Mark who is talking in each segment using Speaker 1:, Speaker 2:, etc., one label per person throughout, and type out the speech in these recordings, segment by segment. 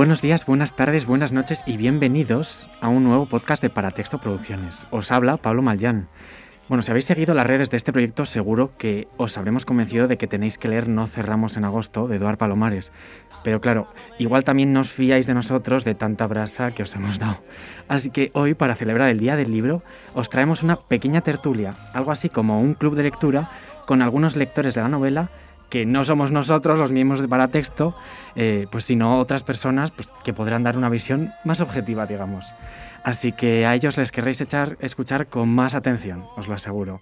Speaker 1: Buenos días, buenas tardes, buenas noches y bienvenidos a un nuevo podcast de Paratexto Producciones. Os habla Pablo Malllán. Bueno, si habéis seguido las redes de este proyecto, seguro que os habremos convencido de que tenéis que leer No cerramos en agosto de Eduard Palomares. Pero claro, igual también no os fiáis de nosotros de tanta brasa que os hemos dado. Así que hoy, para celebrar el Día del Libro, os traemos una pequeña tertulia, algo así como un club de lectura con algunos lectores de la novela que no somos nosotros los miembros de Paratexto, eh, pues sino otras personas pues, que podrán dar una visión más objetiva, digamos. Así que a ellos les querréis echar, escuchar con más atención, os lo aseguro.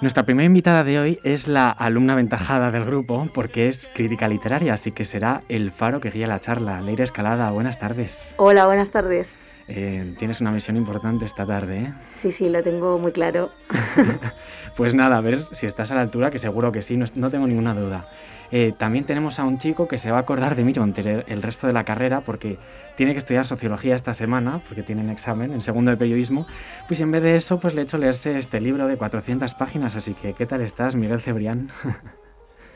Speaker 1: Nuestra primera invitada de hoy es la alumna aventajada del grupo porque es crítica literaria, así que será el faro que guía la charla. Leire Escalada, buenas tardes.
Speaker 2: Hola, buenas tardes.
Speaker 1: Eh, tienes una misión importante esta tarde, ¿eh?
Speaker 2: Sí, sí, lo tengo muy claro.
Speaker 1: pues nada, a ver si estás a la altura, que seguro que sí, no, tengo ninguna duda. Eh, también tenemos a un chico que se va a acordar de mí durante el resto de la carrera porque tiene que estudiar sociología esta semana, porque tiene un examen en segundo de periodismo. Pues en vez de eso, pues le he hecho leerse este libro de 400 páginas. Así que, ¿qué tal estás, Miguel Cebrián?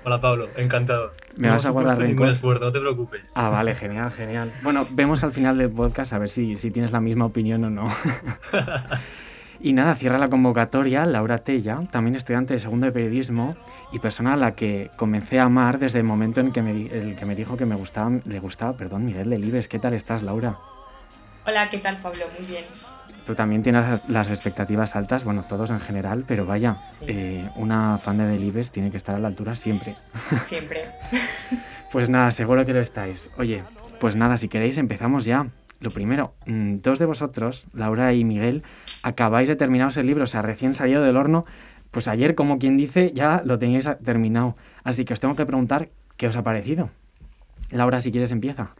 Speaker 3: Hola Pablo, encantado.
Speaker 1: Me vas a guardar
Speaker 3: ningún esfuerzo, no te preocupes.
Speaker 1: Ah, vale, genial, genial. Bueno, vemos al final del podcast a ver si, si tienes la misma opinión o no. y nada, cierra la convocatoria Laura Tella, también estudiante de segundo de periodismo y persona a la que comencé a amar desde el momento en que me, el que me dijo que me gustaba, le gustaba, perdón, Miguel Delibes. ¿Qué tal estás, Laura?
Speaker 4: Hola, ¿qué tal, Pablo? Muy bien.
Speaker 1: Tú también tienes las expectativas altas, bueno, todos en general, pero vaya, eh, una fan de Delibes tiene que estar a la altura siempre.
Speaker 4: Siempre.
Speaker 1: pues nada, seguro que lo estáis. Oye, pues nada, si queréis empezamos ya. Lo primero, mm, dos de vosotros, Laura y Miguel, acabáis de terminaros el libro, o sea, recién salido del horno, pues ayer, como quien dice, ya lo teníais terminado. Así que os tengo que preguntar qué os ha parecido. Laura, si quieres, empieza.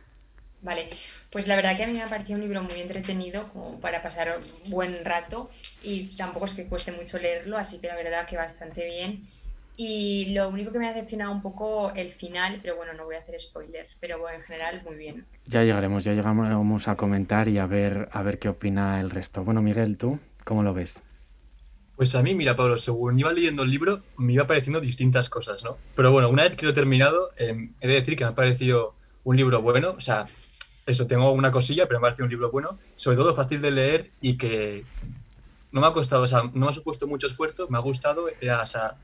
Speaker 4: Vale, pues la verdad que a mí me ha parecido un libro muy entretenido como para pasar un buen rato y tampoco es que cueste mucho leerlo, así que la verdad que bastante bien. Y lo único que me ha decepcionado un poco el final, pero bueno, no voy a hacer spoiler, pero bueno, en general muy bien.
Speaker 1: Ya llegaremos, ya llegamos a comentar y a ver, a ver qué opina el resto. Bueno, Miguel, ¿tú cómo lo ves?
Speaker 3: Pues a mí, mira, Pablo, según iba leyendo el libro, me iba pareciendo distintas cosas, ¿no? Pero bueno, una vez que lo he terminado, em, he de decir que me ha parecido un libro bueno, o sea, eso, tengo una cosilla, pero me parece un libro bueno, sobre todo fácil de leer y que no me ha costado, o sea, no me ha supuesto mucho esfuerzo, me ha gustado, o sea,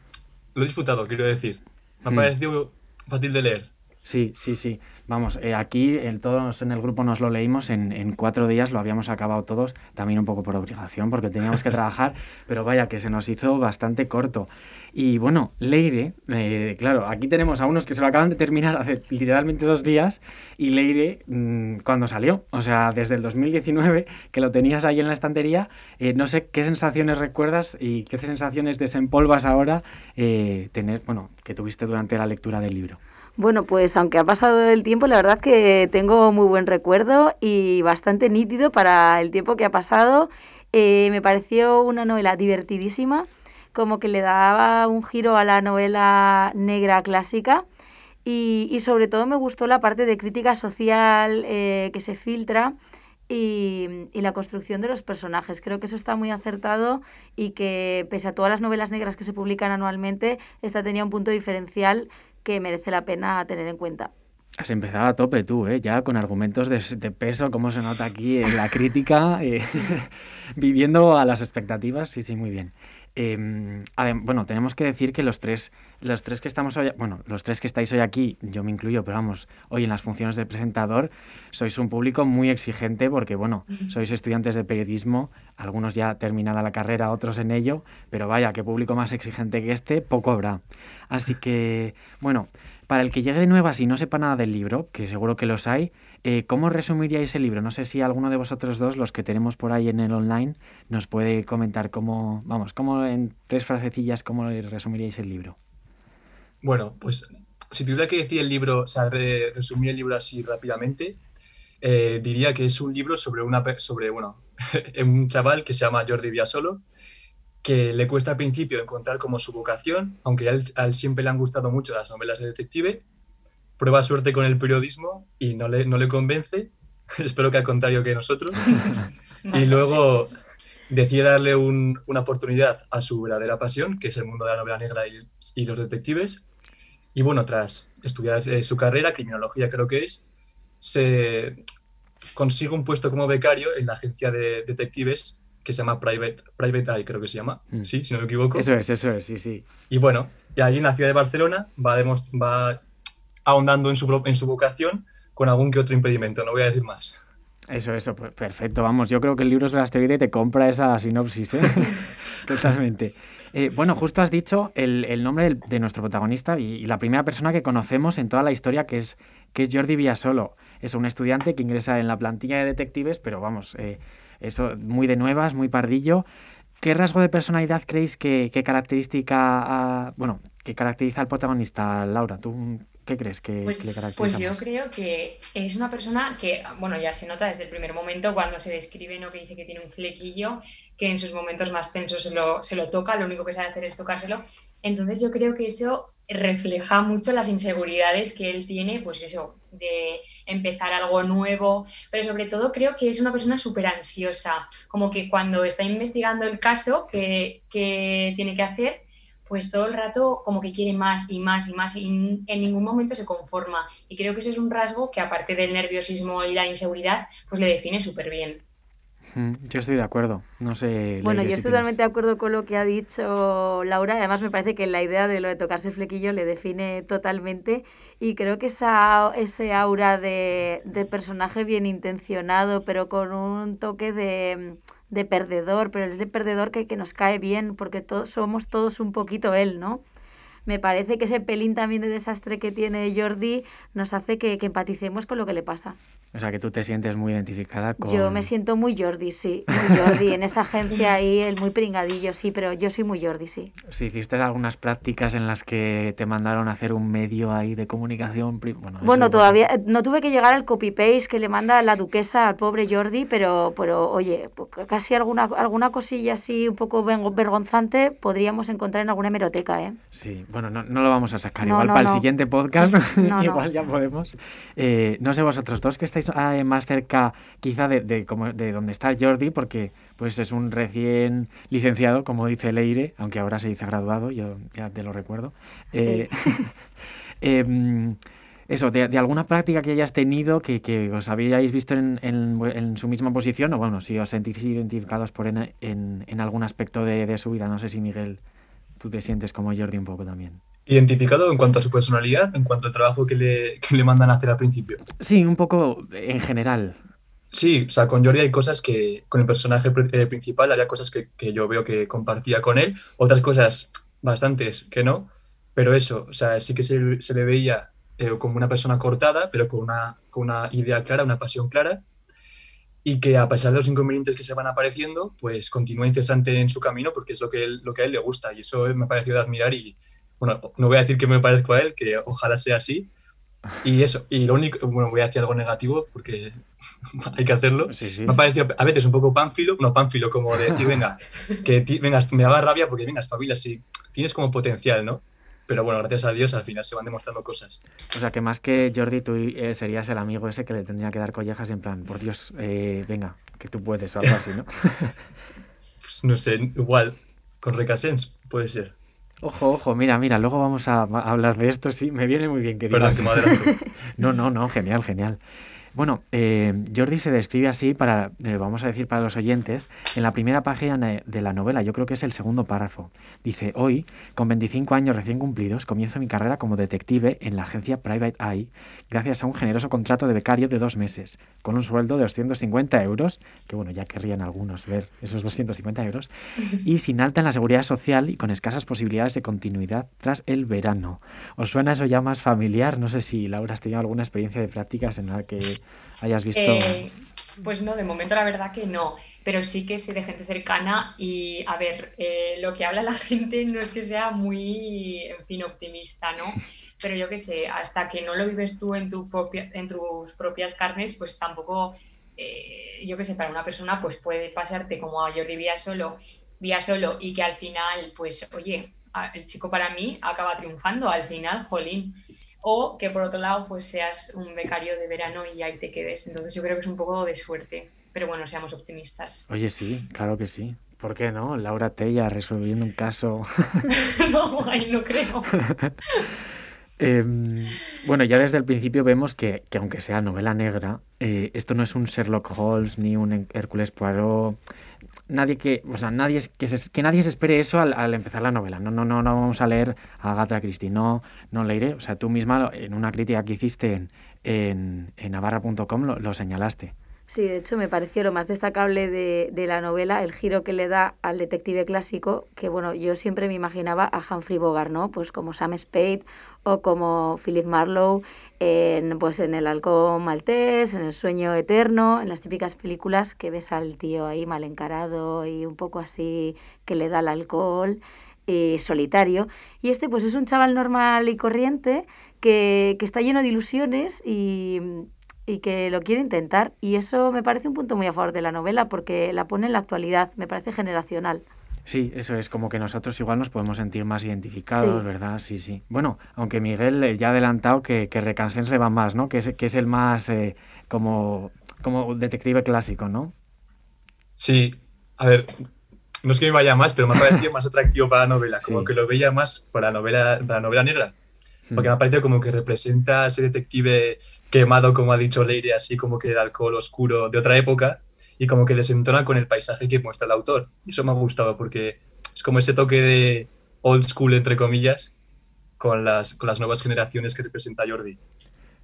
Speaker 3: lo he disfrutado, quiero decir. Me ha hmm. parecido fácil de leer.
Speaker 1: Sí, sí, sí. Vamos, eh, aquí el, todos en el grupo nos lo leímos en, en, cuatro días, lo habíamos acabado todos, también un poco por obligación, porque teníamos que trabajar, pero vaya que se nos hizo bastante corto. Y bueno, Leire, eh, claro, aquí tenemos a unos que se lo acaban de terminar hace literalmente dos días y Leire, mm, cuando salió, o sea, desde el 2019, que lo tenías ahí en la estantería, eh, no sé qué sensaciones recuerdas y qué sensaciones desempolvas ahora eh, tener, bueno, que tuviste durante la lectura del libro.
Speaker 2: Bueno, pues aunque ha pasado el tiempo, la verdad que tengo muy buen recuerdo y bastante nítido para el tiempo que ha pasado. me pareció una novela divertidísima como que le daba un giro a la novela negra clásica y, sobre todo me gustó la parte de crítica social eh, que se filtra y, la construcción de los personajes. Creo que eso está muy acertado y que pese a todas las novelas negras que se publican anualmente, esta tenía un punto diferencial que merece la pena tener en cuenta.
Speaker 1: Has empezado a tope tú, ¿eh? ya con argumentos de, peso, como se nota aquí en la crítica, eh, viviendo a las expectativas, sí, sí, muy bien. Em, bueno, tenemos que decir que los tres, los tres que estamos hoy, bueno, los tres que estáis hoy aquí, yo me incluyo, pero vamos, hoy en las funciones de presentador, sois un público muy exigente porque, bueno, sois estudiantes de periodismo, algunos ya terminada la carrera, otros en ello, pero vaya, qué público más exigente que este, poco habrá. Así que, bueno, para el que llegue de nuevas y no sepa nada del libro, que seguro que los hay, eh, ¿cómo resumiríais el libro? No sé si alguno de vosotros dos, los que tenemos por ahí en el online, nos puede comentar cómo, vamos, cómo en tres frasecillas, cómo resumiríais el libro.
Speaker 3: Bueno, pues si tuviera que decir el libro, o sea, resumir el libro así rápidamente, eh, diría que es un libro sobre, una, sobre bueno, un chaval que se llama Jordi Villasolo, que le cuesta al principio encontrar como su vocación, aunque a él, siempre le han gustado mucho las novelas de detective, prueba suerte con el periodismo y no le, no le convence, espero que al contrario que nosotros, y luego, decide darle una oportunidad a su verdadera pasión, que es el mundo de la novela negra y, los detectives. Y bueno, tras estudiar eh, su carrera, criminología creo que es, se consigue un puesto como becario en la agencia de detectives que se llama Private, Private Eye, creo que se llama. Mm. Sí, si no me equivoco.
Speaker 1: Eso es, eso es, sí, sí.
Speaker 3: Y bueno, y ahí en la ciudad de Barcelona va, va ahondando en su, en su vocación con algún que otro impedimento, no voy a decir más.
Speaker 1: Eso, eso, pues perfecto, vamos, yo creo que el libro se las te y te compra esa sinopsis, ¿eh? Totalmente. Eh, bueno, justo has dicho el, nombre de nuestro protagonista y, la primera persona que conocemos en toda la historia, que es, que es Jordi Villasolo. Es un estudiante que ingresa en la plantilla de detectives, pero vamos, eh, eso muy de nuevas, muy pardillo. ¿Qué rasgo de personalidad creéis que, característica, bueno, que caracteriza al protagonista, Laura? ¿Tú ¿Qué crees que,
Speaker 4: pues,
Speaker 1: le caracteriza?
Speaker 4: Pues yo creo que es una persona que, bueno, ya se nota desde el primer momento cuando se describe, ¿no? Que dice que tiene un flequillo, que en sus momentos más tensos se lo, se lo toca, lo único que sabe hacer es tocárselo. Entonces yo creo que eso refleja mucho las inseguridades que él tiene, pues eso, de empezar algo nuevo, pero sobre todo creo que es una persona súper ansiosa, como que cuando está investigando el caso que, que tiene que hacer, pues todo el rato como que quiere más y más y más y en ningún momento se conforma. Y creo que eso es un rasgo que aparte del nerviosismo y la inseguridad, pues le define súper bien.
Speaker 1: Yo estoy de acuerdo, no sé.
Speaker 2: Bueno, yo estoy totalmente de acuerdo con lo que ha dicho Laura. Además, me parece que la idea de lo de tocarse el flequillo le define totalmente. Y creo que esa, ese aura de, de personaje bien intencionado, pero con un toque de, de perdedor, pero es de perdedor que, que nos cae bien, porque todos, somos todos un poquito él, ¿no? me parece que ese pelín también de desastre que tiene Jordi nos hace que, que, empaticemos con lo que le pasa.
Speaker 1: O sea, que tú te sientes muy identificada con...
Speaker 2: Yo me siento muy Jordi, sí, muy Jordi. en esa agencia ahí, el muy pringadillo, sí, pero yo soy muy Jordi, sí.
Speaker 1: Si hiciste algunas prácticas en las que te mandaron a hacer un medio ahí de comunicación...
Speaker 2: Bueno, bueno todavía eh, no tuve que llegar al copy-paste que le manda la duquesa al pobre Jordi, pero, pero oye, pues, casi alguna, alguna cosilla así un poco vergonzante podríamos encontrar en alguna hemeroteca, ¿eh?
Speaker 1: Sí, bueno, no, no lo vamos a sacar. igual para el siguiente podcast, igual ya podemos. Eh, no sé vosotros dos que estáis Ah, más cerca quizá de, de, como, de donde está Jordi, porque pues es un recién licenciado, como dice Leire, aunque ahora se dice graduado, yo ya te lo recuerdo. Eh, em, eso, de, alguna práctica que hayas tenido que, que os habíais visto en, en, su misma posición, o bueno, si os sentís identificados por en, en, algún aspecto de, de su vida. No sé si Miguel, tú te sientes como Jordi un poco también
Speaker 3: identificado en cuanto a su personalidad, en cuanto al trabajo que le, que le mandan a hacer al principio.
Speaker 1: Sí, un poco en general.
Speaker 3: Sí, o sea, con Jordi hay cosas que, con el personaje eh, principal, había cosas que, que, yo veo que compartía con él, otras cosas bastantes que no, pero eso, o sea, sí que se, se le veía eh, como una persona cortada, pero con una, con una idea clara, una pasión clara, y que a pesar de los inconvenientes que se van apareciendo, pues continúa interesante en su camino porque es lo que, lo que a él le gusta, y eso me ha parecido de admirar y, bueno, no voy a decir que me parezco a él, que ojalá sea así. Y eso, y lo único, bueno, voy a decir algo negativo porque hay que hacerlo. Me ha parecido a veces un poco pánfilo, no pánfilo, como de decir, venga, que venga, me haga rabia porque venga, familia, sí, tienes como potencial, ¿no? Pero bueno, gracias a Dios al final se van demostrando cosas.
Speaker 1: O sea, que más que Jordi, tú eh, serías el amigo ese que le tendría que dar collejas en plan, por Dios, eh, venga, que tú puedes o algo así, ¿no?
Speaker 3: pues no sé, igual, con Recasens puede ser.
Speaker 1: Ojo, ojo, mira, mira, luego vamos a, hablar de esto, sí, me viene muy bien que
Speaker 3: digas.
Speaker 1: no, no, no, genial, genial. Bueno, eh, Jordi se describe así para, eh, vamos a decir para los oyentes, en la primera página de la novela, yo creo que es el segundo párrafo. Dice, hoy, con 25 años recién cumplidos, comienzo mi carrera como detective en la agencia Private Eye, gracias a un generoso contrato de becario de dos meses, con un sueldo de 250 euros, que bueno, ya querrían algunos ver esos 250 euros, y sin alta en la seguridad social y con escasas posibilidades de continuidad tras el verano. ¿Os suena eso ya más familiar? No sé si Laura has tenido alguna experiencia de prácticas en la que hayas visto...
Speaker 4: Eh, pues no, de momento la verdad que no, pero sí que sé de gente cercana y a ver, eh, lo que habla la gente no es que sea muy, en fin, optimista, ¿no? Pero yo qué sé, hasta que no lo vives tú en, tu propia, en tus propias carnes, pues tampoco, eh, yo qué sé, para una persona pues puede pasarte como a Jordi Vía solo, Vía solo y que al final, pues oye, el chico para mí acaba triunfando, al final, jolín o que por otro lado pues seas un becario de verano y ahí te quedes. Entonces yo creo que es un poco de suerte. pero bueno, seamos optimistas.
Speaker 1: Oye, sí, claro que sí. ¿Por qué no? Laura Tella resolviendo un caso.
Speaker 4: no, ahí no creo.
Speaker 1: Em, bueno, ya desde el principio vemos que, aunque sea novela negra, eh, esto no es un Sherlock Holmes ni un Hércules Poirot. Nadie que, o sea, nadie que, que nadie se espere eso al, empezar la novela. No, no, no, no vamos a leer a Agatha Christie. No, no leeré. O sea, tú misma en una crítica que hiciste en, en, en navarra.com lo señalaste.
Speaker 2: Sí, de hecho me pareció lo más destacable de, de, la novela el giro que le da al detective clásico, que bueno, yo siempre me imaginaba a Humphrey Bogart, ¿no? Pues como Sam Spade o como Philip Marlowe en, pues en El halcón maltés, en El sueño eterno, en las típicas películas que ves al tío ahí mal encarado y un poco así que le da el alcohol y solitario. Y este pues es un chaval normal y corriente que, que está lleno de ilusiones y y que lo quiere intentar. Y eso me parece un punto muy a favor de la novela porque la pone en la actualidad, me parece generacional.
Speaker 1: Sí, eso es como que nosotros igual nos podemos sentir más identificados, ¿verdad? Sí, sí. Bueno, aunque Miguel eh, ya ha adelantado que, que se va más, ¿no? Que es, que es el más eh, como, como detective clásico, ¿no?
Speaker 3: Sí, a ver, no es que me vaya más, pero me ha parecido más atractivo para la novela, como que lo veía más para la novela, para la novela negra. Porque me ha parecido como que representa a ese detective quemado, como ha dicho Leire, así como que de alcohol oscuro de otra época y como que desentona con el paisaje que muestra el autor. Y eso me ha gustado porque es como ese toque de old school, entre comillas, con las, con las nuevas generaciones que representa Jordi.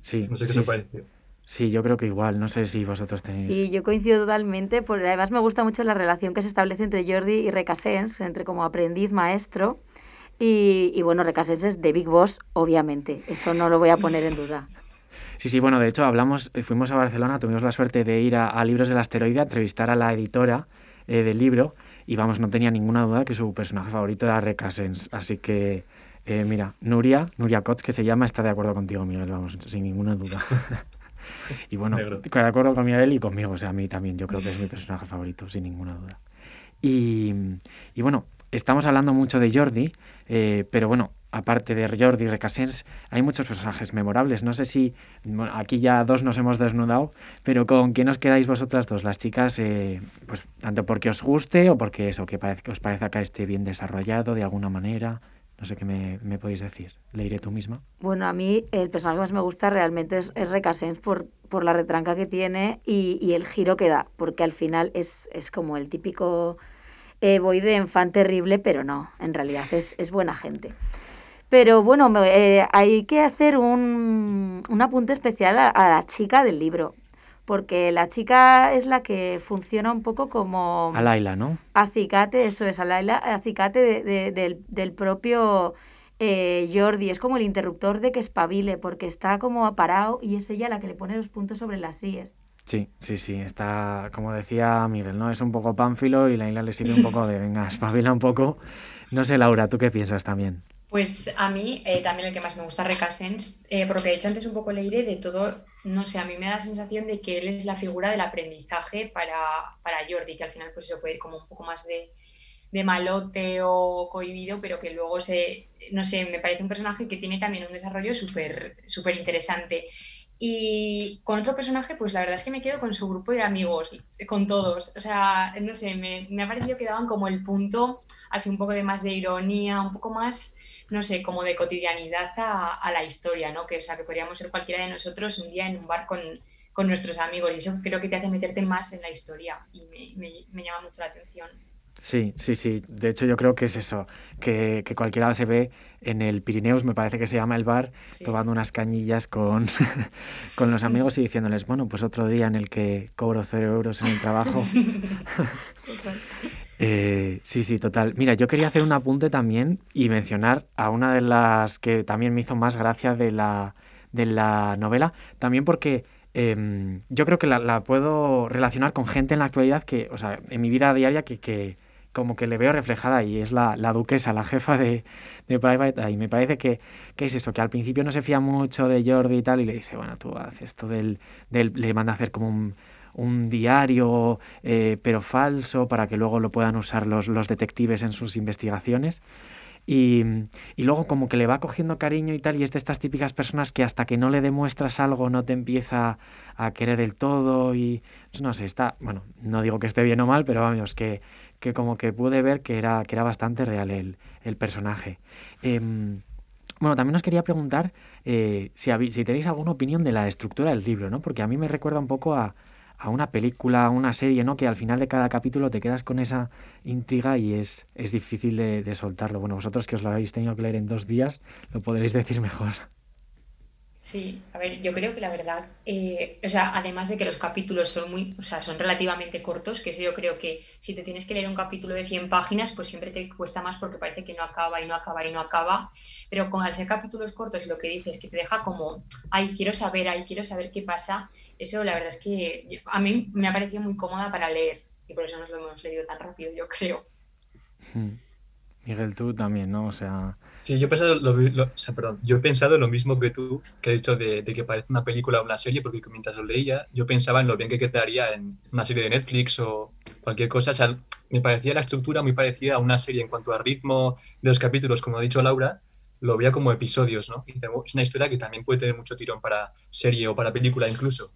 Speaker 1: Sí.
Speaker 3: No sé qué
Speaker 1: sí,
Speaker 3: os parece.
Speaker 1: Sí, yo creo que igual, no sé si vosotros tenéis.
Speaker 2: Sí, yo coincido totalmente, porque además me gusta mucho la relación que se establece entre Jordi y Recasens, entre como aprendiz maestro y, bueno, Recasenses de Big Boss, obviamente. Eso no lo voy a poner en duda.
Speaker 1: Sí, sí, bueno, de hecho hablamos, eh, fuimos a Barcelona, tuvimos la suerte de ir a, Libros del Asteroide a entrevistar a la editora eh, del libro y vamos, no tenía ninguna duda que su personaje favorito era Recasens. Así que, eh, mira, Nuria, Nuria Kotz, que se llama, está de acuerdo contigo, Miguel, vamos, sin ninguna duda. y bueno, de acuerdo con Miguel y conmigo, o sea, a mí también, yo creo que es mi personaje favorito, sin ninguna duda. Y, y bueno, estamos hablando mucho de Jordi, eh, pero bueno, aparte de Jordi Recasens, hay muchos personajes memorables. No sé si aquí ya dos nos hemos desnudado, pero ¿con quién os quedáis vosotras dos? Las chicas, eh, pues tanto porque os guste o porque eso, que, os parece que esté bien desarrollado de alguna manera. No sé qué me, me, podéis decir. ¿Le iré tú misma?
Speaker 2: Bueno, a mí el personaje que más me gusta realmente es, es Recasens por, por la retranca que tiene y, y, el giro que da, porque al final es, es como el típico eh, voy de enfant terrible, pero no, en realidad es, es buena gente. Pero bueno, eh, hay que hacer un, un apunte especial a, la chica del libro, porque la chica es la que funciona un poco como...
Speaker 1: A Laila, ¿no?
Speaker 2: Acicate, eso es, a Laila, acicate de, del, del, propio eh, Jordi, es como el interruptor de que espabile, porque está como parado y es ella la que le pone los puntos sobre las sillas.
Speaker 1: Sí, sí, sí, está, como decía Miguel, ¿no? Es un poco pánfilo y la isla le sirve un poco de, venga, espabila un poco. No sé, Laura, ¿tú qué piensas también?
Speaker 4: Pues a mí eh, también el que más me gusta Recasens, eh, porque de hecho antes un poco leiré de todo, no sé, a mí me da la sensación de que él es la figura del aprendizaje para, para Jordi, que al final pues eso puede ir como un poco más de, de malote o cohibido, pero que luego se, no sé, me parece un personaje que tiene también un desarrollo súper súper interesante. Y con otro personaje, pues la verdad es que me quedo con su grupo de amigos, con todos. O sea, no sé, me, me ha parecido que daban como el punto, así un poco de más de ironía, un poco más, no sé, como de cotidianidad a, a la historia, ¿no? Que, o sea, que podríamos ser cualquiera de nosotros un día en un bar con, con nuestros amigos. Y eso creo que te hace meterte más en la historia y me, me, me llama mucho la atención.
Speaker 1: Sí, sí, sí. De hecho, yo creo que es eso, que, que cualquiera se ve en el Pirineos, me parece que se llama el bar, tomando unas cañillas con, con los amigos y diciéndoles, bueno, pues otro día en el que cobro cero euros en el trabajo. eh, sí, sí, total. Mira, yo quería hacer un apunte también y mencionar a una de las que también me hizo más gracia de la, de la novela, también porque eh, yo creo que la, la, puedo relacionar con gente en la actualidad que, o sea, en mi vida diaria que, que como que le veo reflejada y es la, la duquesa, la jefa de, de Private Y me parece que, que, es eso, que al principio no se fía mucho de Jordi y tal y le dice, bueno, tú haces esto del, del le manda a hacer como un, un diario eh, pero falso para que luego lo puedan usar los, los detectives en sus investigaciones. Y, y, luego como que le va cogiendo cariño y tal, y es de estas típicas personas que hasta que no le demuestras algo no te empieza a querer del todo y no sé, está, bueno, no digo que esté bien o mal, pero vamos, que, que como que pude ver que era, que era bastante real el, el personaje. Em, bueno, también os quería preguntar eh, si, si tenéis alguna opinión de la estructura del libro, ¿no? Porque a mí me recuerda un poco a, a una película, a una serie, ¿no? Que al final de cada capítulo te quedas con esa intriga y es, es difícil de, de soltarlo. Bueno, vosotros que os lo habéis tenido que leer en dos días, lo podréis decir mejor.
Speaker 4: Sí, a ver, yo creo que la verdad, eh, o sea, además de que los capítulos son muy, o sea, son relativamente cortos, que eso yo creo que si te tienes que leer un capítulo de 100 páginas, pues siempre te cuesta más porque parece que no acaba y no acaba y no acaba, pero con al ser capítulos cortos lo que dices, que te deja como, ay, quiero saber, ay, quiero saber qué pasa, eso la verdad es que a mí me ha parecido muy cómoda para leer y por eso nos lo hemos leído tan rápido, yo creo.
Speaker 1: Hmm. Miguel, tú también, ¿no? O sea...
Speaker 3: Sí, yo he pensado lo, lo, o sea, perdón, yo he pensado lo mismo que tú, que has dicho de, de, que parece una película o una serie, porque mientras lo leía, yo pensaba en lo bien que quedaría en una serie de Netflix o cualquier cosa. O sea, me parecía la estructura muy parecida a una serie en cuanto al ritmo de los capítulos, como ha dicho Laura, lo veía como episodios, ¿no? Y es una historia que también puede tener mucho tirón para serie o para película incluso.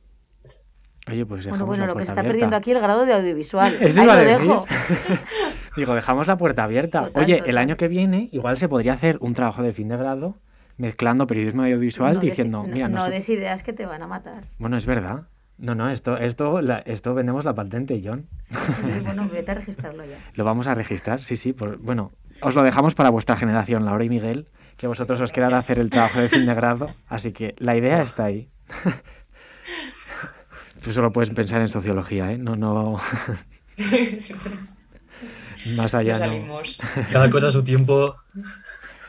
Speaker 1: Oye, pues
Speaker 2: bueno, bueno, lo que está
Speaker 1: abierta.
Speaker 2: perdiendo aquí el grado de audiovisual.
Speaker 1: Eso
Speaker 2: Ahí lo dejo.
Speaker 1: Digo, dejamos la puerta abierta. Oye, el año que viene igual se podría hacer un trabajo de fin de grado mezclando periodismo audiovisual
Speaker 2: No des-
Speaker 1: diciendo,
Speaker 2: no-
Speaker 1: mira,
Speaker 2: no
Speaker 1: noso-
Speaker 2: des ideas que te van a matar.
Speaker 1: bueno, es verdad. No, no, esto, esto, la- esto vendemos la patente, John.
Speaker 2: Bueno, vete a registrarlo ya.
Speaker 1: Lo vamos a registrar, sí, sí. Por, bueno, os lo dejamos para vuestra generación, Laura y Miguel, que vosotros os quedará hacer el trabajo de fin de grado. Así que la idea está ahí. Tú solo puedes pensar en sociología, ¿eh? No, no, más allá
Speaker 4: no.
Speaker 3: Cada cosa a su tiempo.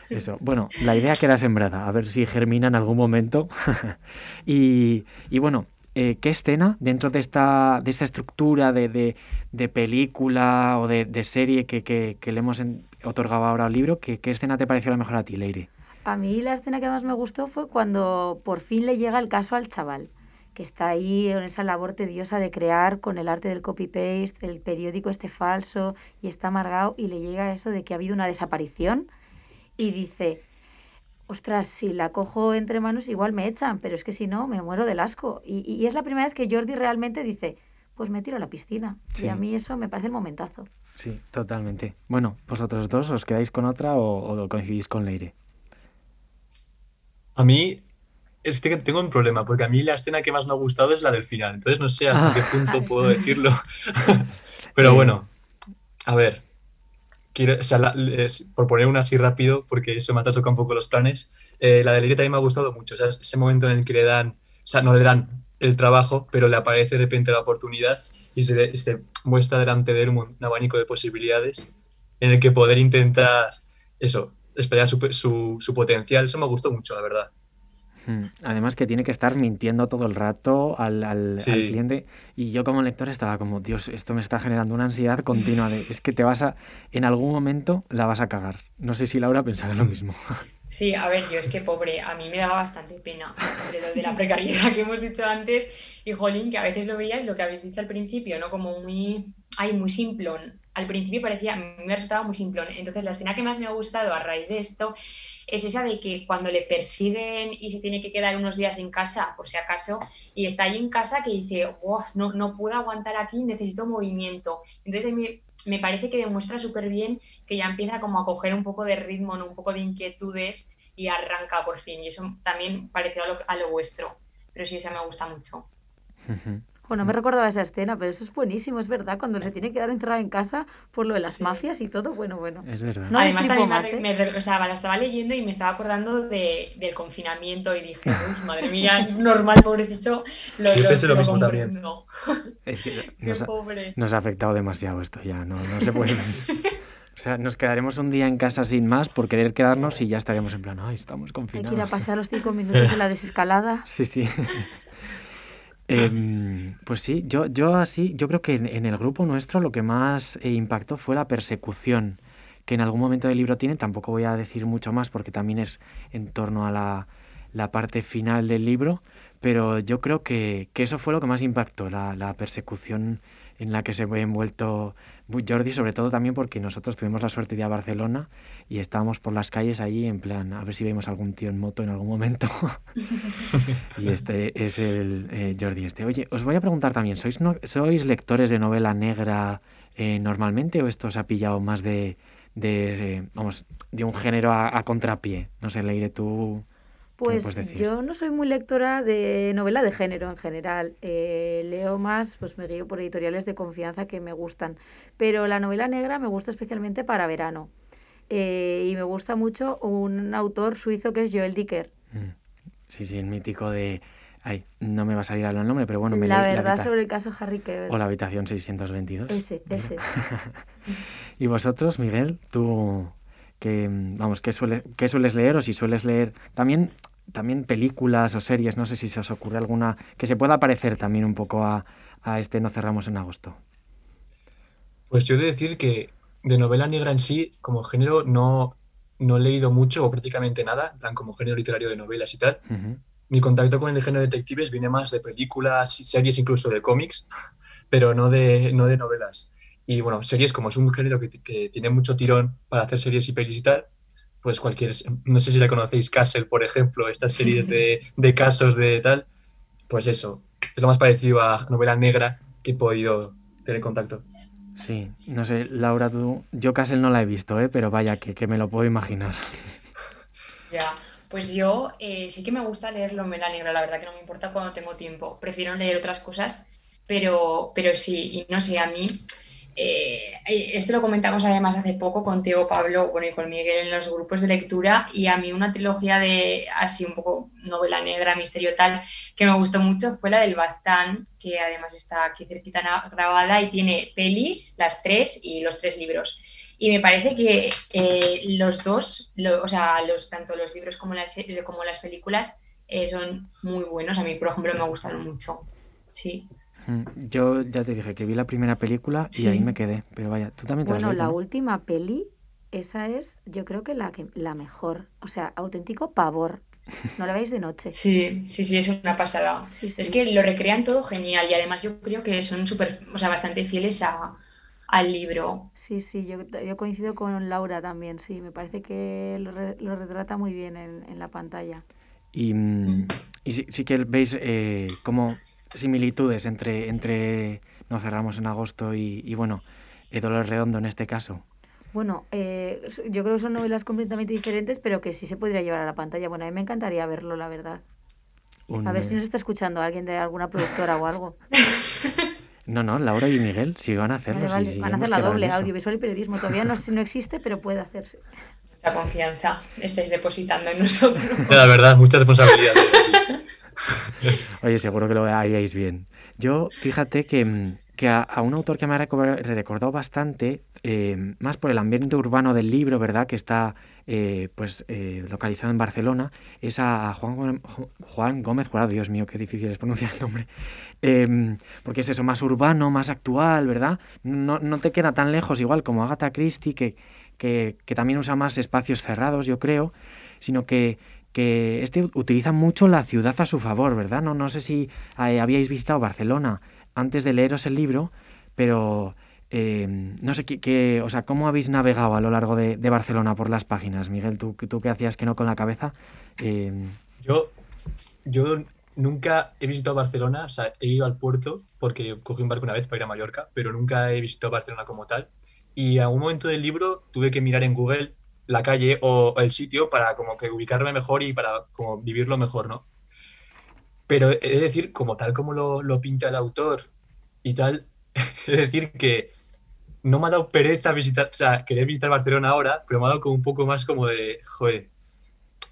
Speaker 1: Eso. Bueno, la idea queda sembrada, a ver si germina en algún momento. y, y bueno, eh, ¿qué escena dentro de esta, de esta estructura de, de, de película o de, de serie que, que, que le hemos en- otorgado ahora al libro, ¿qué, qué escena te pareció la mejor a ti, Leire?
Speaker 2: A mí la escena que más me gustó fue cuando por fin le llega el caso al chaval, que está ahí en esa labor tediosa de crear con el arte del copy-paste, el periódico este falso, y está amargado y le llega eso de que ha habido una desaparición y dice, ostras, si la cojo entre manos igual me echan, pero es que si no me muero del asco. Y, y es la primera vez que Jordi realmente dice, pues me tiro a la piscina.
Speaker 1: Sí.
Speaker 2: Y a mí eso me parece el momentazo.
Speaker 1: Sí, totalmente. Bueno, vosotros dos, ¿os quedáis con otra o, o coincidís con Leire?
Speaker 3: A mí es que tengo un problema, porque a mí la escena que más me ha gustado es la del final. Entonces no sé hasta
Speaker 1: Ah.
Speaker 3: qué punto puedo decirlo. Pero
Speaker 1: Eh.
Speaker 3: bueno, a ver. Quiero, o sea, la- es- por poner una así rápido, porque eso me ha tocado un poco los planes, eh, la de Leire también me ha gustado mucho. O sea, ese momento en el que le dan, o sea, no le dan el trabajo, pero le aparece de repente la oportunidad y se, muestra delante de él un, un abanico de posibilidades en el que poder intentar, eso, explorar su, su, su potencial. Eso me gustó mucho, la verdad.
Speaker 1: Hmm. Además que tiene que estar mintiendo todo el rato al, al-
Speaker 3: Sí.
Speaker 1: al cliente y yo como lector estaba como, Dios, esto me está generando una ansiedad continua de, es que te vas a, en algún momento la vas a cagar. No sé si Laura pensará lo mismo.
Speaker 4: Sí, a ver, yo es que pobre, a mí me daba bastante pena entre lo de la precariedad que hemos dicho antes y jolín, que a veces lo veías, lo que habéis dicho al principio, ¿no? Como muy, ay, muy simplón. Al principio parecía, a mí me resultaba muy simplón. Entonces la escena que más me ha gustado a raíz de esto es esa de que cuando le persiguen y se tiene que quedar unos días en casa, por si acaso, y está ahí en casa que dice, "Buah, no, no puedo aguantar aquí, necesito movimiento. Entonces mí me parece que demuestra súper bien que ya empieza como a coger un poco de ritmo, ¿no? un poco de inquietudes y arranca por fin. Y eso también pareció a lo, a lo vuestro. Pero sí, esa me gusta mucho.
Speaker 2: Bueno, me recordaba esa escena, pero eso es buenísimo, es verdad, cuando se tiene que quedar encerrado en casa por lo de las
Speaker 4: Sí.
Speaker 2: mafias y todo, bueno, bueno.
Speaker 1: Es verdad.
Speaker 2: No
Speaker 4: Además, también me,
Speaker 2: más, ¿eh?
Speaker 4: me o sea, la estaba leyendo y me estaba acordando de, del confinamiento y dije, uy, madre mía, normal, pobrecito. Lo,
Speaker 3: Yo pensé lo mismo
Speaker 4: comprendo.
Speaker 1: Es que
Speaker 4: Qué
Speaker 1: nos ha,
Speaker 4: pobre.
Speaker 1: nos ha afectado demasiado esto ya, no, no se puede. O sea, nos quedaremos un día en casa sin más por querer quedarnos y ya estaríamos en plan, ay, estamos
Speaker 2: Hay
Speaker 1: confinados.
Speaker 2: que ir a pasear los cinco minutos de la desescalada.
Speaker 1: Sí, sí. Em, pues sí, yo, yo así, yo creo que en, el grupo nuestro lo que más eh, impactó fue la persecución que en algún momento del libro tiene. Tampoco voy a decir mucho más porque también es en torno a la, la parte final del libro, pero yo creo que, que eso fue lo que más impactó, la, la persecución en la que se ve envuelto Jordi, sobre todo también porque nosotros tuvimos la suerte de ir a Barcelona y estábamos por las calles allí en plan, a ver si vemos algún tío en moto en algún momento. y este es el eh, Jordi este. Oye, os voy a preguntar también, ¿sois, no, ¿sois lectores de novela negra eh, normalmente o esto os ha pillado más de, de, eh, vamos, de un género a, a contrapié? No sé, Leire, tú...
Speaker 2: Pues yo no soy muy lectora de novela de género en general. Eh, leo más, pues me guío por editoriales de confianza que me gustan. Pero la novela negra me gusta especialmente para verano. Eh, y me gusta mucho un autor suizo que es Joel Dicker. Mm.
Speaker 1: Sí, sí, el mítico de... Ay, no me va a salir al nombre, pero bueno, me
Speaker 2: La verdad sobre el caso Harry Keber.
Speaker 1: O la habitación 622.
Speaker 2: Ese, ese.
Speaker 1: ¿Y vosotros, Miguel? ¿Tú que vamos, ¿qué, suele, qué sueles leer o si sueles leer también también películas o series, no sé si se os ocurre alguna que se pueda parecer también un poco a, a este No cerramos en agosto.
Speaker 3: Pues yo he de decir que de novela negra en sí, como género, no, no he leído mucho o prácticamente nada, en plan como género literario de novelas y tal. Mi contacto con el género de detectives viene más de películas, series, incluso de cómics, pero no de, no de novelas. Y bueno, series como es un género que, que tiene mucho tirón para hacer series y pelis y tal, pues cualquier, no sé si la conocéis, Castle, por ejemplo, estas series de, de casos de tal, pues eso, es lo más parecido a novela negra que he podido tener contacto.
Speaker 1: Sí, no sé, Laura, tú, yo Castle no la he visto, ¿eh? pero vaya, que, que me lo puedo imaginar.
Speaker 4: Ya, pues yo eh, sí que me gusta leer novela negra, la verdad que no me importa cuando tengo tiempo, prefiero leer otras cosas, pero, pero sí, y no sé, a mí eh, esto lo comentamos además hace poco contigo, Pablo, bueno, y con Miguel en los grupos de lectura, y a mí una trilogía de así un poco novela negra, misterio tal, que me gustó mucho fue la del Bastán, que además está aquí cerquita grabada y tiene pelis, las tres y los tres libros. Y me parece que eh, los dos, o sea, los, tanto los libros como las, como las películas eh, son muy buenos. A mí, por ejemplo, me gustaron mucho. Sí.
Speaker 1: Mm, yo ya te dije que vi la primera película y ahí me quedé, pero vaya, tú también te
Speaker 2: Bueno, la última peli, esa es, yo creo que la, que, la mejor. O sea, auténtico pavor. No la veis de noche.
Speaker 4: Sí, sí, sí, es una pasada. Es que lo recrean todo genial y además yo creo que son súper, o sea, bastante fieles a, al libro.
Speaker 2: Sí, sí, yo, yo, coincido con Laura también, sí, me parece que lo, lo retrata muy bien en, en la pantalla.
Speaker 1: Y, mm. y sí, sí, que veis eh, cómo similitudes entre, entre No cerramos en agosto y, y bueno, Dolor Redondo en este caso?
Speaker 2: Bueno, eh, yo creo que son novelas completamente diferentes, pero que sí se podría llevar a la pantalla. Bueno, a mí me encantaría verlo, la verdad. A ver si nos está escuchando alguien de alguna productora o algo.
Speaker 1: No, no, Laura y Miguel sí van a hacerlo.
Speaker 2: van a hacer la doble, audiovisual y periodismo. Todavía no, no existe, pero puede hacerse.
Speaker 4: Mucha confianza estáis depositando en nosotros.
Speaker 3: La verdad, mucha responsabilidad.
Speaker 1: Oye, seguro que lo haríais bien. Yo, fíjate que, mm, que a, un autor que me ha recordado bastante, eh, más por el ambiente urbano del libro, ¿verdad? Que está eh, pues eh, localizado en Barcelona, es a Juan, Juan Gómez Jurado. Dios mío, qué difícil es pronunciar el nombre. Em, porque es eso, más urbano, más actual, ¿verdad? No, no te queda tan lejos, igual como Agatha Christie, que, que, que también usa más espacios cerrados, yo creo, sino que que este utiliza mucho la ciudad a su favor, ¿verdad? No, no sé si eh, habíais visitado Barcelona antes de leeros el libro, pero eh, no sé qué, o sea, cómo habéis navegado a lo largo de, Barcelona por las páginas, Miguel, tú, tú hacías que no con la cabeza. Eh,
Speaker 3: yo, yo nunca he visitado Barcelona, o sea, he ido al puerto porque cogí un barco una vez para ir a Mallorca, pero nunca he visitado Barcelona como tal. Y a un momento del libro tuve que mirar en Google la calle o el sitio para como que ubicarme mejor y para como vivirlo mejor, ¿no? Pero de decir, como tal como lo, lo pinta el autor y tal, de decir que no me ha dado pereza visitar, o sea, querer visitar Barcelona ahora, pero me ha dado como un poco más como de, joder,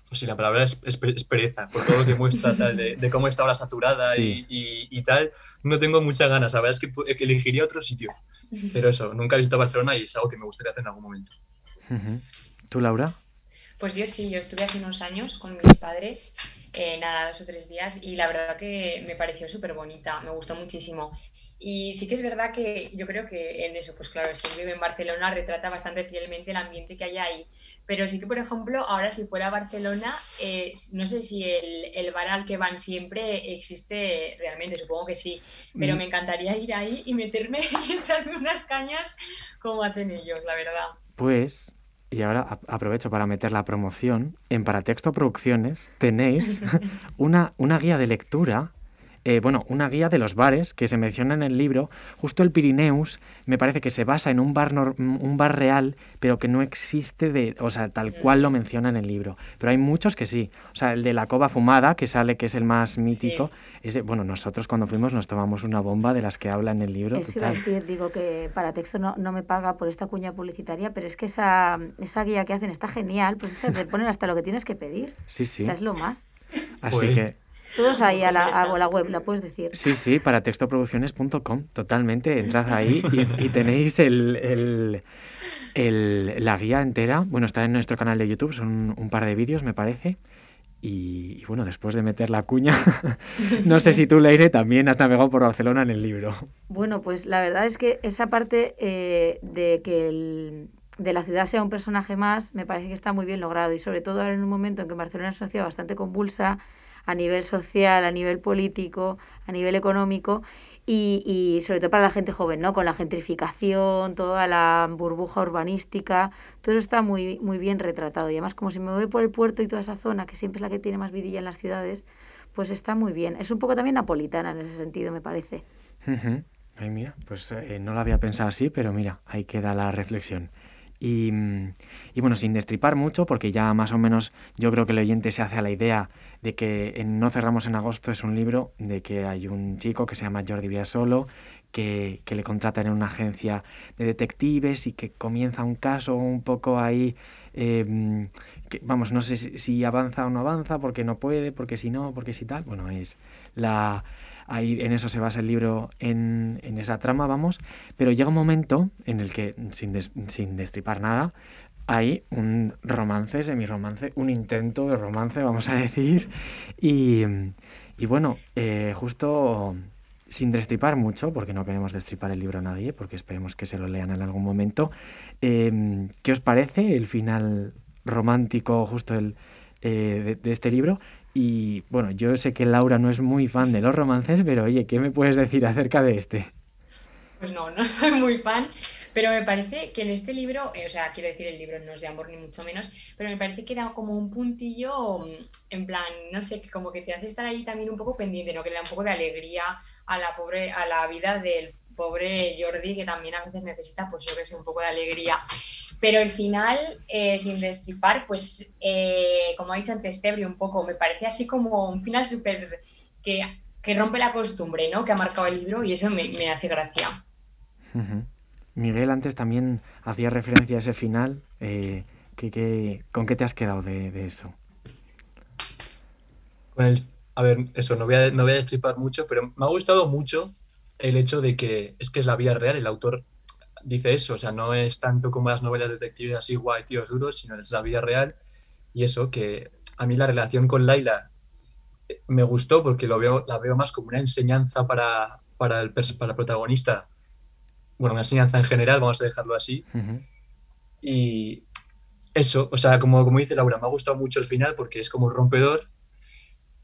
Speaker 3: pues si la palabra es, pereza, por todo lo que muestra tal, de, cómo está ahora saturada y, y, tal, no tengo muchas ganas, la verdad es que, que, elegiría otro sitio. Pero eso, nunca he visitado Barcelona y es algo que me gustaría hacer en algún momento.
Speaker 1: ¿Tú, Laura?
Speaker 4: Pues yo sí, yo estuve hace unos años con mis padres, eh, nada, dos o tres días, y la verdad que me pareció súper bonita, me gustó muchísimo. Y sí que es verdad que yo creo que en eso, pues claro, si vive en Barcelona retrata bastante fielmente el ambiente que hay ahí. pero sí que, por ejemplo, ahora si fuera a Barcelona, eh, no sé si el, el, bar al que van siempre existe realmente, supongo que sí, pero mm. me encantaría ir ahí y meterme y echarme unas cañas como hacen ellos, la verdad.
Speaker 1: Pues, y ahora aprovecho para meter la promoción, en Paratexto Producciones tenéis una, una guía de lectura eh, bueno, una guía de los bares que se menciona en el libro. Justo el Pirineus me parece que se basa en un bar, un bar real, pero que no existe de, o sea, tal cual lo menciona en el libro. Pero hay muchos que sí. O sea, el de la cova fumada, que sale, que es el más mítico. Ese, bueno, nosotros cuando fuimos nos tomamos una bomba de las que habla en el libro.
Speaker 2: Eso iba a decir, digo que para texto no, no me paga por esta cuña publicitaria, pero es que esa, esa guía que hacen está genial, pues te ponen hasta lo que tienes que pedir.
Speaker 1: Sí, sí.
Speaker 2: O sea, es lo más.
Speaker 1: Así pues que
Speaker 2: todos ahí a la, web, la puedes decir.
Speaker 1: Sí, sí, para textoproducciones.com, totalmente. Entrad ahí y, tenéis el, la guía entera. Bueno, está en nuestro canal de YouTube, son un par de vídeos, me parece. Y, bueno, después de meter la cuña, no sé si tú, Leire, también has navegado por Barcelona en el libro.
Speaker 2: Bueno, pues la verdad es que esa parte eh, de que el, de la ciudad sea un personaje más, me parece que está muy bien logrado. Y sobre todo ahora en un momento en que Barcelona es una ciudad bastante convulsa, a nivel social, a nivel político, a nivel económico y, y, sobre todo para la gente joven, ¿no? Con la gentrificación, toda la burbuja urbanística, todo eso está muy, muy bien retratado. Y además, como si me voy por el puerto y toda esa zona, que siempre es la que tiene más vidilla en las ciudades, pues está muy bien. Es un poco también napolitana en ese sentido, me parece.
Speaker 1: Ay, mira, pues eh, no lo había pensado así, pero mira, ahí queda la reflexión. Y, y, bueno, sin destripar mucho, porque ya más o menos yo creo que el oyente se hace a la idea de que en No cerramos en agosto es un libro de que hay un chico que se llama Jordi Villasolo que, que le contratan en una agencia de detectives y que comienza un caso un poco ahí, em, vamos, no sé si, avanza o no avanza, porque no puede, porque si no, porque si tal. Bueno, es la... Ahí en eso se basa el libro, en, en esa trama, vamos, pero llega un momento en el que, sin, sin destripar nada, hay un romance, semirromance, un intento de romance, vamos a decir. Y, y bueno, eh, justo sin destripar mucho, porque no queremos destripar el libro a nadie, porque esperemos que se lo lean en algún momento. Em, ¿Qué os parece el final romántico justo el, eh, de, este libro? Y bueno, yo sé que Laura no es muy fan de los romances, pero oye, ¿qué me puedes decir acerca de este?
Speaker 4: Pues no, no soy muy fan, pero me parece que en este libro, eh, o sea, quiero decir, el libro no es de amor ni mucho menos, pero me parece que da como un puntillo, mm, en plan, no sé, como que te hace estar ahí también un poco pendiente, ¿no? Que le da un poco de alegría a la pobre, a la vida del pobre Jordi, que también a veces necesita, pues yo que sé, un poco de alegría. Pero el final, eh, sin destripar, pues, eh, como ha dicho antes Tebri, un poco, me parece así como un final súper que, que, rompe la costumbre, ¿no? Que ha marcado el libro y eso me, me hace gracia.
Speaker 1: Miguel antes también hacía referencia a ese final. Eh, con qué te has quedado de, eso?
Speaker 3: a ver, eso, no voy, a, no voy a destripar mucho, pero me ha gustado mucho el hecho de que es que es la vida real, el autor dice eso, o sea, no es tanto como las novelas detectives así guay, tíos duros, sino es la vida real. Y eso, que a mí la relación con Laila eh, me gustó porque lo veo, la veo más como una enseñanza para, para, el, para el protagonista bueno, una enseñanza en general, vamos a dejarlo así. Y eso, o sea, como, como dice Laura, me ha gustado mucho el final porque es como un rompedor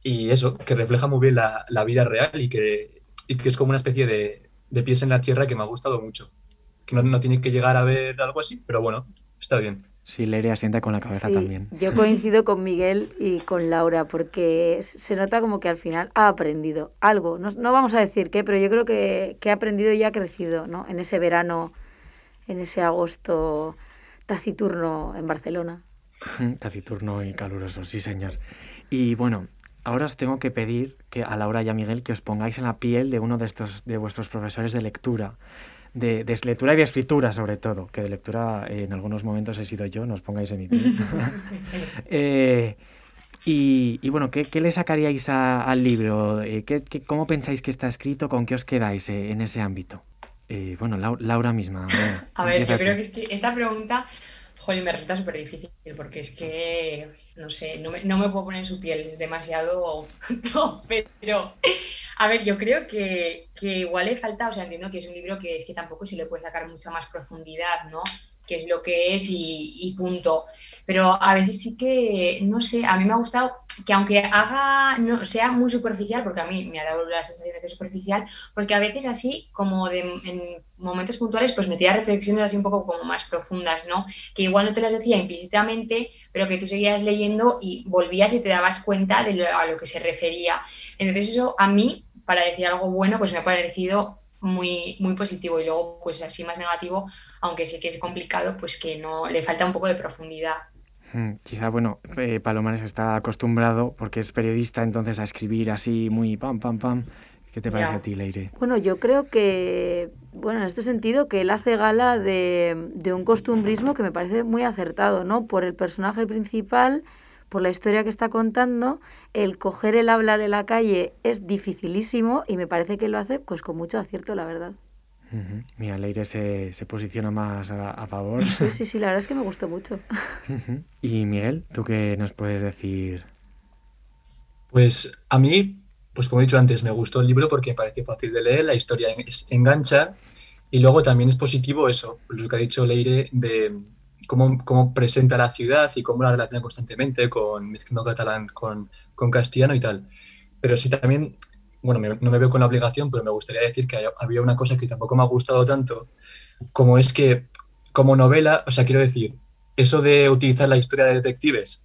Speaker 3: y eso, que refleja muy bien la, la vida real y que, y que, es como una especie de, de, pies en la tierra que me ha gustado mucho. Que no, no tiene que llegar a ver algo así, pero bueno, está bien.
Speaker 1: Sí, Leire asienta con la cabeza también.
Speaker 2: Yo coincido con Miguel y con Laura, porque se nota como que al final ha aprendido algo. No, no vamos a decir qué, pero yo creo que, que, ha aprendido y ha crecido, ¿no? En ese verano, en ese agosto taciturno en Barcelona.
Speaker 1: taciturno y caluroso, sí, señor. Y bueno, ahora os tengo que pedir que a Laura y a Miguel que os pongáis en la piel de uno de estos de vuestros profesores de lectura de, lectura y de escritura sobre todo, que de lectura eh, en algunos momentos he sido yo, no os pongáis en mi eh, y, bueno, ¿qué, le sacaríais al libro? Eh, ¿qué, cómo pensáis que está escrito? ¿Con qué os quedáis en ese ámbito? bueno, Laura misma.
Speaker 4: a ver, yo creo que esta pregunta Joder, me resulta súper difícil porque es que, no sé, no me, no me puedo poner en su piel, es demasiado pero a ver, yo creo que, que, igual le falta, o sea, entiendo que es un libro que es que tampoco se le puede sacar mucha más profundidad, ¿no? que es lo que es y, punto. Pero a veces sí que, no sé, a mí me ha gustado que aunque haga, no sea muy superficial, porque a mí me ha dado la sensación de que es superficial, pues que a veces así, como de, en momentos puntuales, pues metía reflexiones así un poco como más profundas, ¿no? Que igual no te las decía implícitamente, pero que tú seguías leyendo y volvías y te dabas cuenta de a lo que se refería. Entonces eso a mí, para decir algo bueno, pues me ha parecido muy, muy positivo y luego pues así más negativo, aunque sé que es complicado, pues que no le falta un poco de profundidad.
Speaker 1: Hmm, quizá, bueno, eh, Palomares está acostumbrado, porque es periodista, entonces a escribir así muy pam, pam, pam. ¿Qué te parece a ti, Leire?
Speaker 2: Bueno, yo creo que, bueno, en este sentido, que él hace gala de, de un costumbrismo que me parece muy acertado, ¿no? Por el personaje principal, por la historia que está contando, el coger el habla de la calle es dificilísimo y me parece que lo hace pues con mucho acierto, la verdad.
Speaker 1: Mira, Leire se, se posiciona más a, favor.
Speaker 2: Sí, sí, la verdad es que me gustó mucho.
Speaker 1: Y Miguel, ¿tú qué nos puedes decir?
Speaker 3: Pues a mí, pues como he dicho antes, me gustó el libro porque me pareció fácil de leer, la historia engancha y luego también es positivo eso, lo que ha dicho Leire de cómo, cómo presenta la ciudad y cómo la relaciona constantemente con mezclando catalán con, castellano y tal. Pero sí también bueno, no me veo con la obligación, pero me gustaría decir que había una cosa que tampoco me ha gustado tanto, como es que como novela, o sea, quiero decir, eso de utilizar la historia de detectives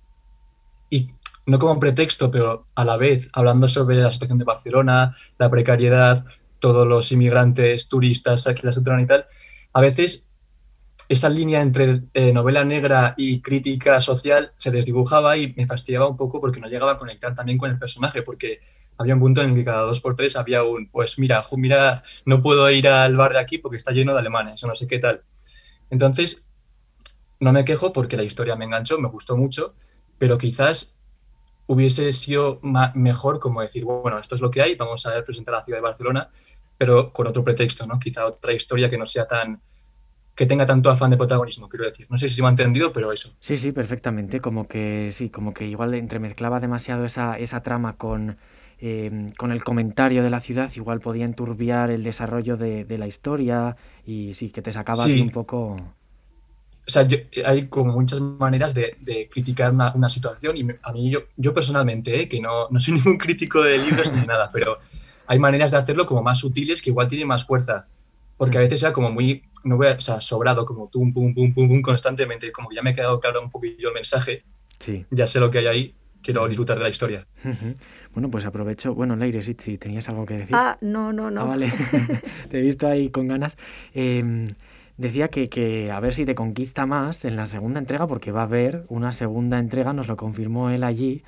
Speaker 3: y no como un pretexto, pero a la vez hablando sobre la situación de Barcelona, la precariedad, todos los inmigrantes, turistas aquí en la ciudad y tal, a veces esa línea entre eh, novela negra y crítica social se desdibujaba y me fastidiaba un poco porque no llegaba a conectar también con el personaje, porque había un punto en el que cada dos por tres había un, pues mira, mira, no puedo ir al bar de aquí porque está lleno de alemanes o no sé qué tal. Entonces, no me quejo porque la historia me enganchó, me gustó mucho, pero quizás hubiese sido mejor como decir, bueno, esto es lo que hay, vamos a presentar la ciudad de Barcelona, pero con otro pretexto, ¿no? Quizá otra historia que no sea tan que tenga tanto afán de protagonismo, quiero decir. No sé si se me ha entendido, pero eso.
Speaker 1: Sí, sí, perfectamente. Como que sí, como que igual entremezclaba demasiado esa, esa trama con, Em, con el comentario de la ciudad igual podía enturbiar el desarrollo de, la historia y sí, que te sacaba un poco...
Speaker 3: O sea, hay como muchas maneras de, criticar una, situación y a mí yo, yo personalmente, eh, que no, no, soy ningún crítico de libros ni nada, pero hay maneras de hacerlo como más sutiles que igual tienen más fuerza. Porque a veces era como muy, no voy a, o sea, sobrado, como pum, pum, pum, pum, pum, constantemente, como que ya me ha quedado claro un poquillo el mensaje, sí. ya sé lo que hay ahí, quiero disfrutar de la historia.
Speaker 1: Bueno, pues aprovecho. Bueno, Leire, si tenías algo que decir.
Speaker 2: Ah, no, no, no.
Speaker 1: Ah, vale. te he visto ahí con ganas. Em, decía que, que, a ver si te conquista más en la segunda entrega, porque va a haber una segunda entrega, nos lo confirmó él allí.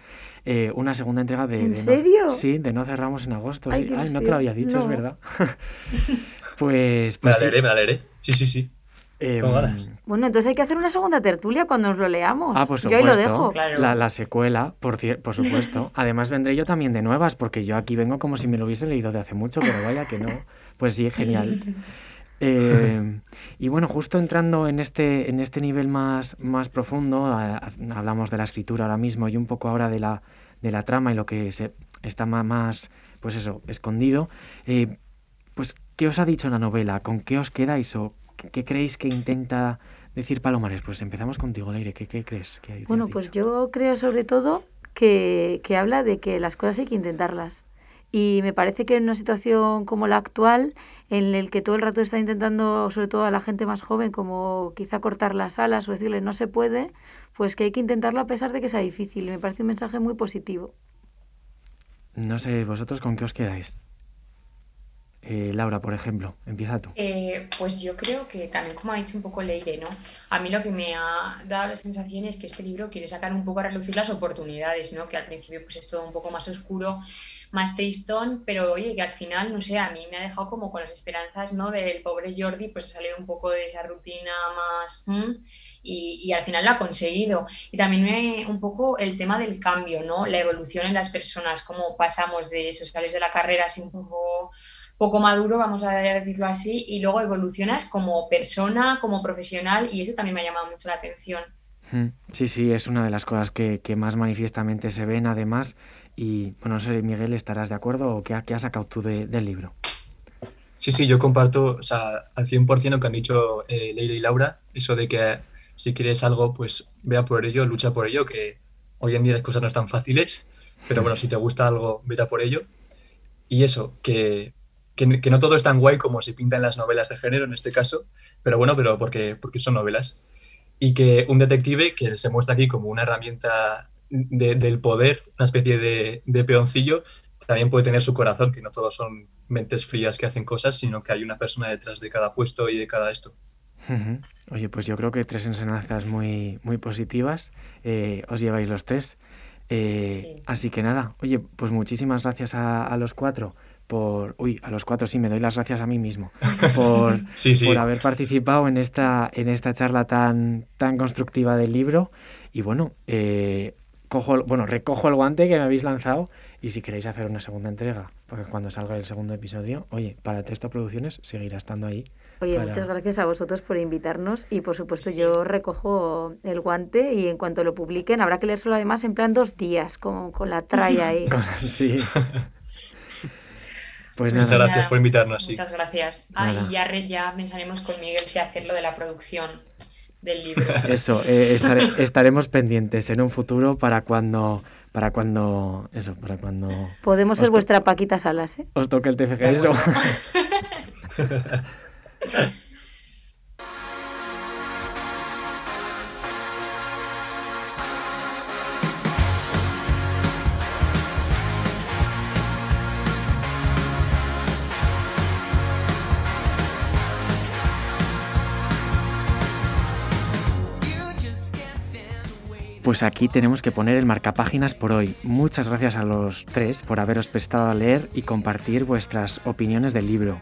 Speaker 1: Eh, una segunda entrega de.
Speaker 2: ¿En serio?
Speaker 1: sí, de No Cerramos en Agosto. Ay, no te lo había dicho, es verdad. pues. pues
Speaker 3: me la leeré, me la leeré. Sí, sí, sí.
Speaker 2: Em, bueno, entonces hay que hacer una segunda tertulia cuando nos lo leamos.
Speaker 1: Ah, por supuesto. Yo ahí lo dejo. La, secuela, por, por supuesto. Además vendré yo también de nuevas, porque yo aquí vengo como si me lo hubiese leído de hace mucho, pero vaya que no. Pues sí, genial. Em, y bueno, justo entrando en este, en este nivel más, más profundo, hablamos de la escritura ahora mismo y un poco ahora de la, de la trama y lo que se, está más, pues eso, escondido. Eh, pues, ¿qué os ha dicho la novela? ¿Con qué os quedáis o ¿Qué creéis que intenta decir Palomares? Pues empezamos contigo, Leire. ¿Qué, qué crees? Que
Speaker 2: bueno, pues yo creo sobre todo que, que habla de que las cosas hay que intentarlas. Y me parece que en una situación como la actual, en el que todo el rato está intentando, sobre todo a la gente más joven, como quizá cortar las alas o decirle no se puede, pues que hay que intentarlo a pesar de que sea difícil. Me parece un mensaje muy positivo.
Speaker 1: No sé, vosotros con qué os quedáis. Eh, Laura, por ejemplo, empieza tú.
Speaker 4: Eh, pues yo creo que también, como ha dicho un poco Leire, ¿no? A mí lo que me ha dado la sensación es que este libro quiere sacar un poco a relucir las oportunidades, ¿no? Que al principio pues es todo un poco más oscuro, más tristón, pero oye, que al final, no sé, a mí me ha dejado como con las esperanzas, ¿no? Del pobre Jordi, pues salido un poco de esa rutina más... Y, y, al final lo ha conseguido. Y también un poco el tema del cambio, ¿no? La evolución en las personas, cómo pasamos de eso, sales de la carrera así un poco poco maduro, vamos a decirlo así, y luego evolucionas como persona, como profesional, y eso también me ha llamado mucho la atención.
Speaker 1: Hmm. Sí, sí, es una de las cosas que, más manifiestamente se ven además. Y bueno, no sé, Miguel, ¿estarás de acuerdo o qué, has sacado tú del libro?
Speaker 3: Sí, sí, yo comparto o sea, al 100% lo que han dicho eh, Leila y Laura. Eso de que si quieres algo, pues vea por ello, lucha por ello, que hoy en día las cosas no están fáciles, pero bueno, si te gusta algo, vete por ello. Y eso, que, que, no todo es tan guay como se pinta en las novelas de género en este caso, pero bueno, pero porque, porque son novelas. Y que un detective que se muestra aquí como una herramienta del poder, una especie de, de peoncillo, también puede tener su corazón, que no todos son mentes frías que hacen cosas, sino que hay una persona detrás de cada puesto y de cada esto.
Speaker 1: Oye, pues yo creo que tres enseñanzas muy, muy positivas eh, os lleváis los tres. Eh, así que nada, oye, pues muchísimas gracias a, los cuatro por... Uy, a los cuatro sí, me doy las gracias a mí mismo por, por haber participado en esta, en esta charla tan, tan constructiva del libro. Y bueno, eh, cojo, bueno, recojo el guante que me habéis lanzado y si queréis hacer una segunda entrega, porque cuando salga el segundo episodio, oye, para Texto Producciones seguirá estando ahí
Speaker 2: Oye, muchas gracias a vosotros por invitarnos y por supuesto yo recojo el guante y en cuanto lo publiquen habrá que leérselo además en plan dos días con, con la tralla ahí.
Speaker 1: sí.
Speaker 3: Pues muchas gracias por invitarnos.
Speaker 4: Muchas gracias. Ah, y ya, ya pensaremos con Miguel si hacerlo de la producción del libro.
Speaker 1: Eso, eh, estaremos pendientes en un futuro para cuando para cuando eso, para cuando
Speaker 2: podemos ser vuestra Paquita Salas, ¿eh?
Speaker 1: Os toque el TFG eso. Pues aquí tenemos que poner el marcapáginas por hoy. Muchas gracias a los tres por haberos prestado a leer y compartir vuestras opiniones del libro.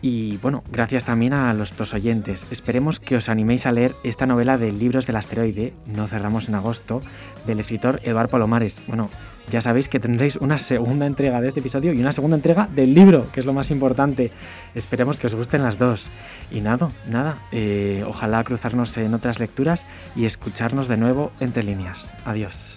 Speaker 1: Y bueno, gracias también a los dos oyentes. Esperemos que os animéis a leer esta novela de Libros del Asteroide, No cerramos en agosto, del escritor Eduard Palomares. Bueno, ya sabéis que tendréis una segunda entrega de este episodio y una segunda entrega del libro, que es lo más importante. Esperemos que os gusten las dos. Y nada, nada, eh, ojalá cruzarnos en otras lecturas y escucharnos de nuevo entre líneas. Adiós.